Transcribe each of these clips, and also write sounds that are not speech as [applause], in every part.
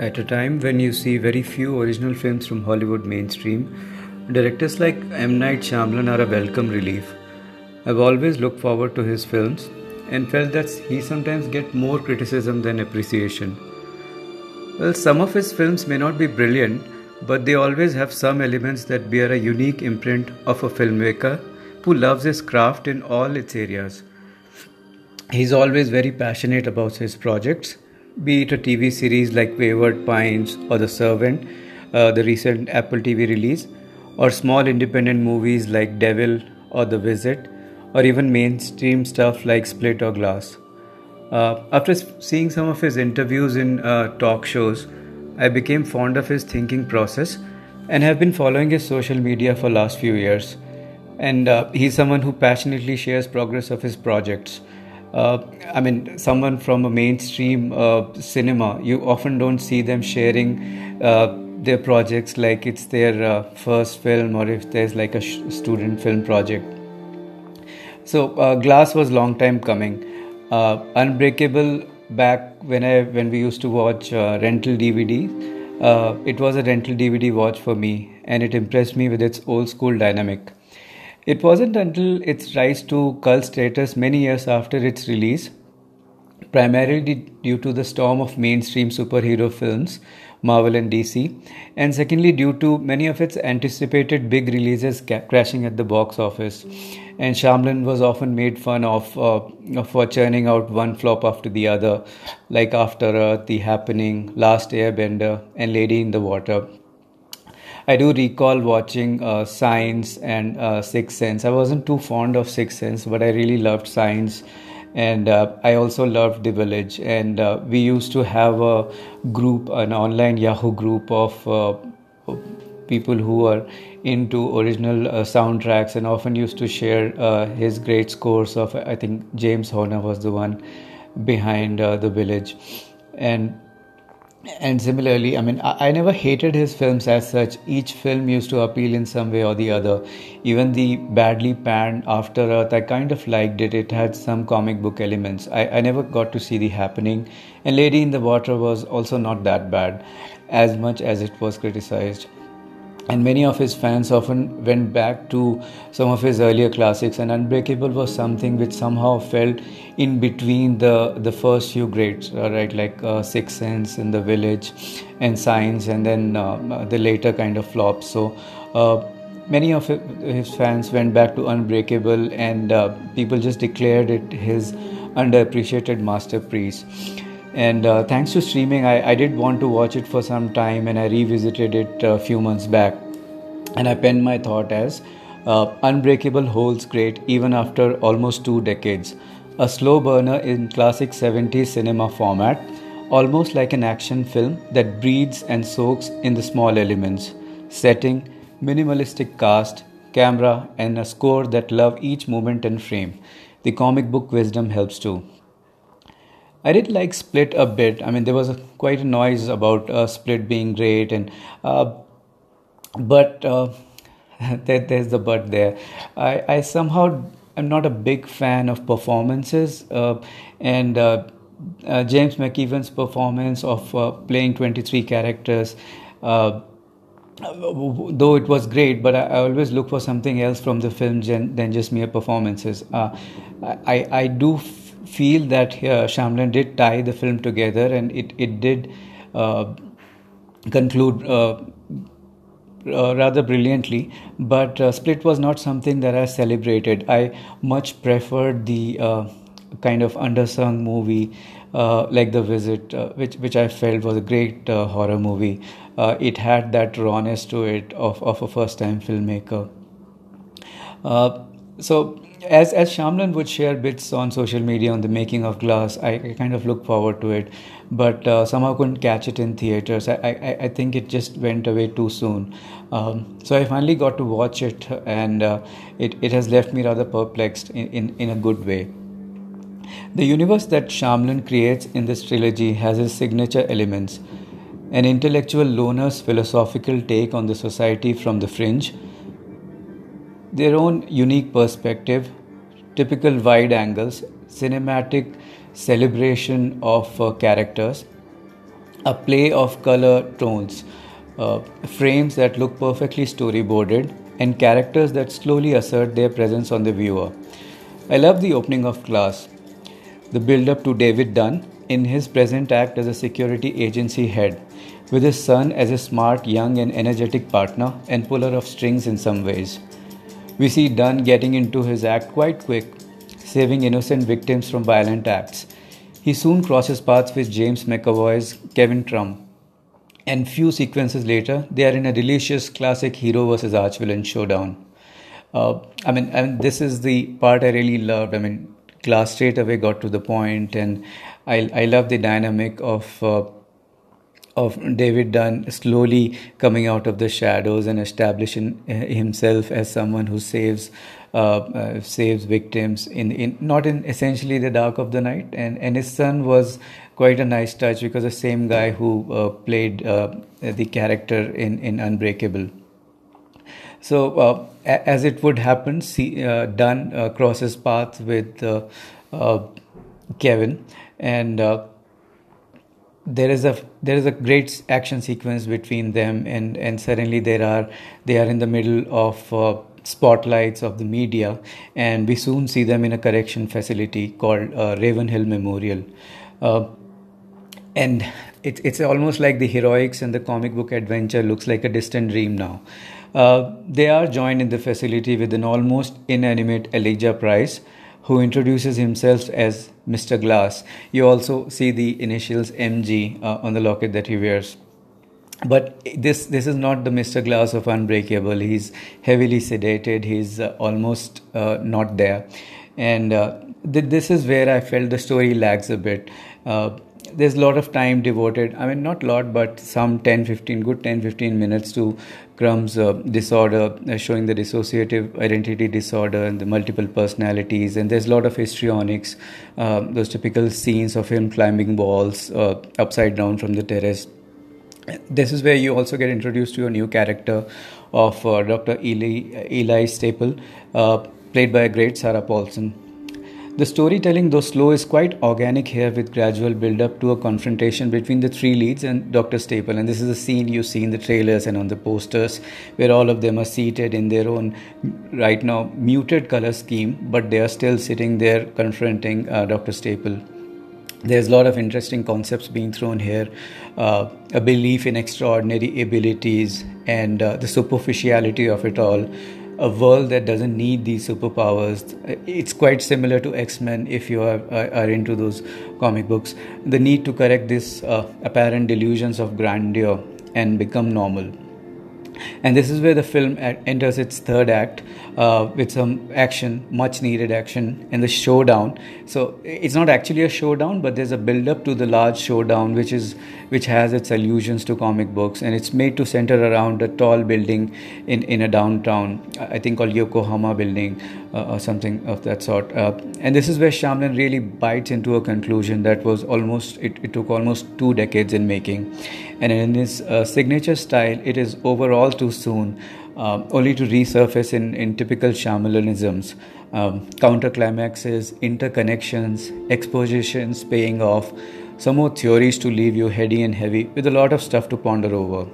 At a time when you see very few original films from Hollywood mainstream, directors like M. Night Shyamalan are a welcome relief. I've always looked forward to his films and felt that he sometimes gets more criticism than appreciation. Well, some of his films may not be brilliant, but they always have some elements that bear a unique imprint of a filmmaker who loves his craft in all its areas. He's always very passionate about his projects be it a TV series like Wayward Pines or The Servant, uh, the recent Apple TV release, or small independent movies like Devil or The Visit, or even mainstream stuff like Split or Glass. Uh, after seeing some of his interviews in uh, talk shows, I became fond of his thinking process and have been following his social media for last few years. And uh, he's someone who passionately shares progress of his projects uh, I mean, someone from a mainstream uh, cinema, you often don't see them sharing uh, their projects like it's their uh, first film or if there's like a sh- student film project. So, uh, Glass was long time coming. Uh, Unbreakable back when I when we used to watch rental DVD. it was a rental DVD watch for me, and it impressed me with its old school dynamic. It wasn't until its rise to cult status many years after its release, primarily due to the storm of mainstream superhero films, Marvel and DC, and secondly due to many of its anticipated big releases ca- crashing at the box office. And Shyamalan was often made fun of uh, for churning out one flop after the other, like After Earth, The Happening, Last Airbender, and Lady in the Water. I do recall watching uh, Signs and uh, Sixth Sense. I wasn't too fond of Sixth Sense, but I really loved Signs. And uh, I also loved The Village. And uh, we used to have a group, an online Yahoo group of uh, people who are into original uh, soundtracks and often used to share his great scores of, I think James Horner was the one behind The Village. And and similarly i mean I, I, never hated his films as such. Each film used to appeal in some way or the other. Even the badly panned after earth i kind of liked it. It had some comic book elements. I, I never got to see the happening. And lady in the water was also not that bad as much as it was criticized and many of his fans often went back to some of his earlier classics and unbreakable was something which somehow felt in between the the first few greats uh, right like uh, sixth sense in the village and signs and then uh, the later kind of flops. So uh, many of his fans went back to unbreakable and uh, people just declared it his underappreciated masterpiece and uh, thanks to streaming I, I did want to watch it for some time and i revisited it a few months back. And i penned my thought as uh, unbreakable holds great even after almost two decades. A slow burner in classic 70s cinema format almost like an action film that breathes and soaks in the small elements. Setting minimalistic cast camera and a score that love each moment and frame. The comic book wisdom helps too I did like Split a bit. I mean, there was a, quite a noise about uh, Split being great, and uh, but uh, [laughs] there, there's the but there. I, I somehow am not a big fan of performances, uh, and uh, uh, James McAvoy's performance of playing 23 characters. though it was great, but I, I, always look for something else from the film gen, than just mere performances. I, I do feel that uh, Shyamalan did tie the film together and it, it did uh, conclude uh, uh rather brilliantly. But uh, Split was not something that I celebrated. I much preferred the uh, kind of undersung movie like The Visit, which, which I felt was a great horror movie. it had that rawness to it of, of a first time filmmaker. so as as Shyamalan would share bits on social media on the making of Glass, I, I kind of look forward to it, but uh, somehow couldn't catch it in theaters. I, I, I think it just went away too soon. Um, so I finally got to watch it, and uh, it it has left me rather perplexed in, in, in a good way. The universe that Shyamalan creates in this trilogy has its signature elements. An intellectual loner's philosophical take on the society from the fringe, their own unique perspective, typical wide angles, cinematic celebration of uh, characters, a play of color tones, uh, frames that look perfectly storyboarded, and characters that slowly assert their presence on the viewer. I love the opening of Glass, the build up to David Dunn in his present act as a security agency head, with his son as a smart, young, and energetic partner and puller of strings in some ways. We see Dunn getting into his act quite quick, saving innocent victims from violent acts. He soon crosses paths with James McAvoy's Kevin Crumb. And few sequences later, they are in a delicious classic hero versus archvillain showdown. Uh, I mean, I mean, this is the part I really loved. I mean, Glass straight away got to the point, and I I love the dynamic of. Uh, of David Dunn slowly coming out of the shadows and establishing uh, himself as someone who saves uh, uh, saves victims in, in not in essentially the dark of the night. And and his son was quite a nice touch because the same guy who uh, played uh, the character in in Unbreakable. So uh, as it would happen see, Dunn crosses paths with Kevin. And there is a there is a great action sequence between them and and suddenly there are they are in the middle of uh, spotlights of the media and we soon see them in a correction facility called uh, Ravenhill Memorial. Uh, and it, it's almost like the heroics and the comic book adventure looks like a distant dream now. Uh, they are joined in the facility with an almost inanimate Elijah Price who introduces himself as Mr. Glass. You also see the initials MG uh, on the locket that he wears. But this this is not the Mr. Glass of Unbreakable. He's heavily sedated. He's uh, almost uh, not there, and uh, th- this is where I felt the story lags a bit uh, there's a lot of time devoted i mean not a lot but some 10 15 good 10 15 minutes to Crumb's uh, disorder, uh, showing the dissociative identity disorder and the multiple personalities. And there's a lot of histrionics, uh, those typical scenes of him climbing walls uh, upside down from the terrace. This is where you also get introduced to a new character of uh, Dr. Ellie, Ellie Staple, uh, played by a great Sarah Paulson. The storytelling, though slow, is quite organic here with gradual build up to a confrontation between the three leads and Dr. Staple. And this is a scene you see in the trailers and on the posters where all of them are seated in their own, right now, muted color scheme, but they are still sitting there confronting uh, Dr. Staple there's a lot of interesting concepts being thrown here uh, a belief in extraordinary abilities and uh, the superficiality of it all a world that doesn't need these superpowers. It's quite similar to X Men if you are, are, into those comic books. The need to correct these uh, apparent delusions of grandeur and become normal and this is where the film enters its third act uh, with some action much needed action and the showdown. So it's not actually a showdown but there's a build up to the large showdown which is which has its allusions to comic books. And it's made to center around a tall building in in a downtown i think called yokohama building uh, or something of that sort. Uh, and this is where Shyamalan really bites into a conclusion that was almost it, it took almost two decades in making. And in his uh, signature style, it is overall too soon, uh, only to resurface in, in typical Shyamalanisms. Um, counter climaxes, interconnections, expositions paying off, some more theories to leave you heady and heavy with a lot of stuff to ponder over.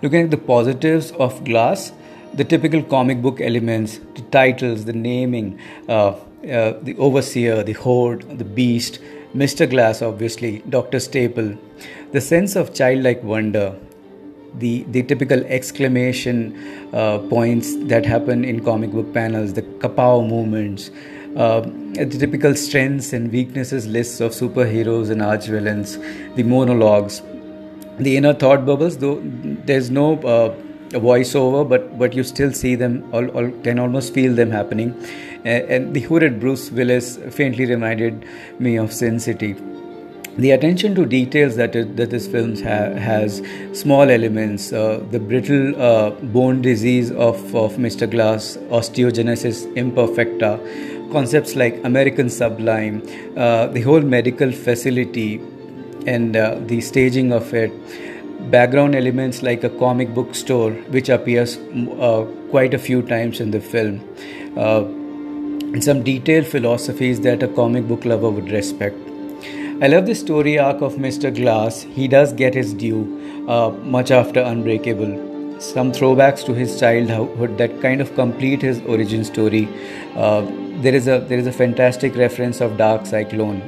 Looking at the positives of Glass, the typical comic book elements, the titles, the naming, uh, uh, the overseer, the horde, the beast, Mr. Glass, obviously, Dr. Staple, the sense of childlike wonder, the, the typical exclamation uh, points that happen in comic book panels, the kapow movements, uh, the typical strengths and weaknesses lists of superheroes and archvillains, the monologues, the inner thought bubbles, though there's no uh, voiceover, but, but you still see them, all, all, can almost feel them happening. and the hooded Bruce Willis faintly reminded me of Sin City the attention to details that, it, that this film ha- has small elements uh, the brittle uh, bone disease of, of mr glass osteogenesis imperfecta concepts like american sublime uh, the whole medical facility and uh, the staging of it background elements like a comic book store which appears uh, quite a few times in the film uh, and some detailed philosophies that a comic book lover would respect I love the story arc of Mr. Glass. He does get his due uh, much after Unbreakable. Some throwbacks to his childhood that kind of complete his origin story. Uh, there is a there is a fantastic reference of Dark Cyclone.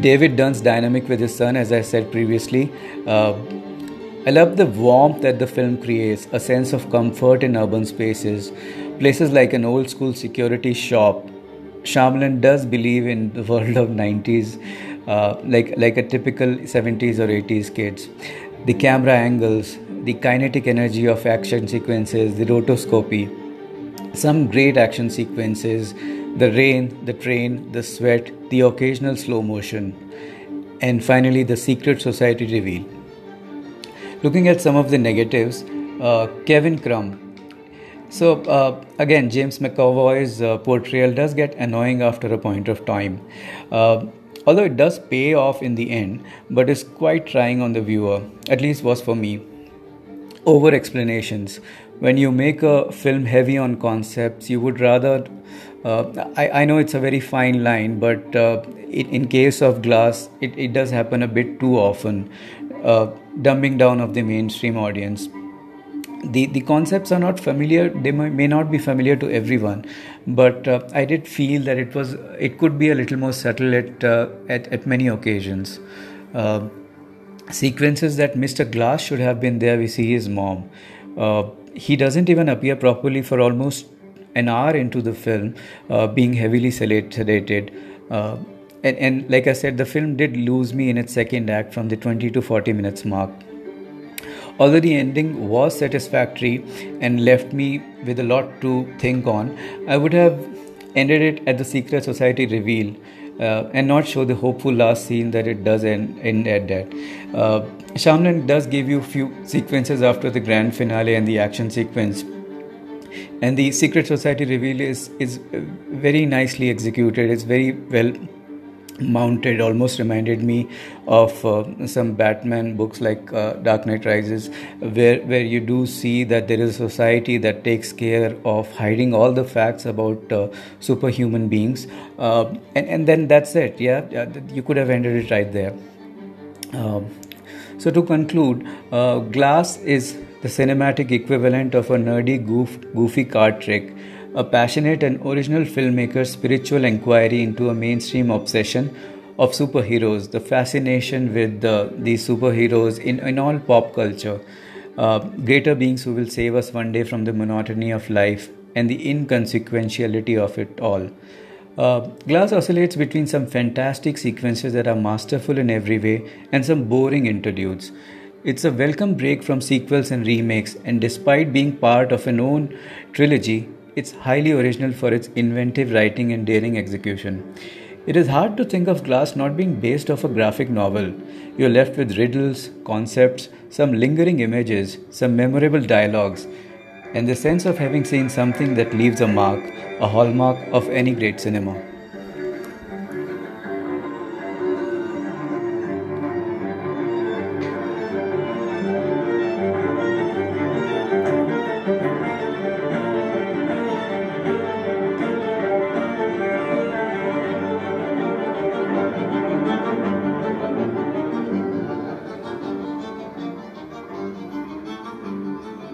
David Dunn's dynamic with his son, as I said previously. Uh, I love the warmth that the film creates, a sense of comfort in urban spaces, places like an old school security shop. Shyamalan does believe in the world of 90s, uh, like like a typical 70s or 80s kids. The camera angles, the kinetic energy of action sequences, the rotoscopy, some great action sequences, the rain, the train, the sweat, the occasional slow motion, and finally the secret society reveal. Looking at some of the negatives, uh, Kevin Crumb. So, uh, again, James McAvoy's uh, portrayal does get annoying after a point of time. Uh, although it does pay off in the end, but is quite trying on the viewer, at least was for me. Over explanations. When you make a film heavy on concepts, you would rather. Uh, I, I know it's a very fine line, but uh, it, in case of Glass, it, it does happen a bit too often uh, dumbing down of the mainstream audience the the concepts are not familiar they may, may not be familiar to everyone but uh, i did feel that it was it could be a little more subtle at uh, at, at many occasions. Uh, sequences that mr glass should have been there we see his mom. Uh, he doesn't even appear properly for almost an hour into the film uh, being heavily sedated. Uh, and, and like I said, the film did lose me in its second act from the 20 to 40 minutes mark. Although the ending was satisfactory and left me with a lot to think on, I would have ended it at the Secret Society reveal uh, and not show the hopeful last scene that it does end, end at that. Uh, Shyamalan does give you a few sequences after the grand finale and the action sequence. And the secret society reveal is is very nicely executed. It's very well mounted almost reminded me of uh, some batman books like uh, dark knight rises where where you do see that there is a society that takes care of hiding all the facts about uh, superhuman beings. Uh, and and then that's it. Yeah you could have ended it right there. Um, so to conclude uh, glass is the cinematic equivalent of a nerdy goof, goofy card trick a passionate and original filmmaker's spiritual inquiry into a mainstream obsession of superheroes, the fascination with the, these superheroes in, in all pop culture, uh, greater beings who will save us one day from the monotony of life and the inconsequentiality of it all. Uh, Glass oscillates between some fantastic sequences that are masterful in every way and some boring interludes. It's a welcome break from sequels and remakes, and despite being part of an own trilogy, it's highly original for its inventive writing and daring execution. It is hard to think of Glass not being based off a graphic novel. You're left with riddles, concepts, some lingering images, some memorable dialogues, and the sense of having seen something that leaves a mark, a hallmark of any great cinema.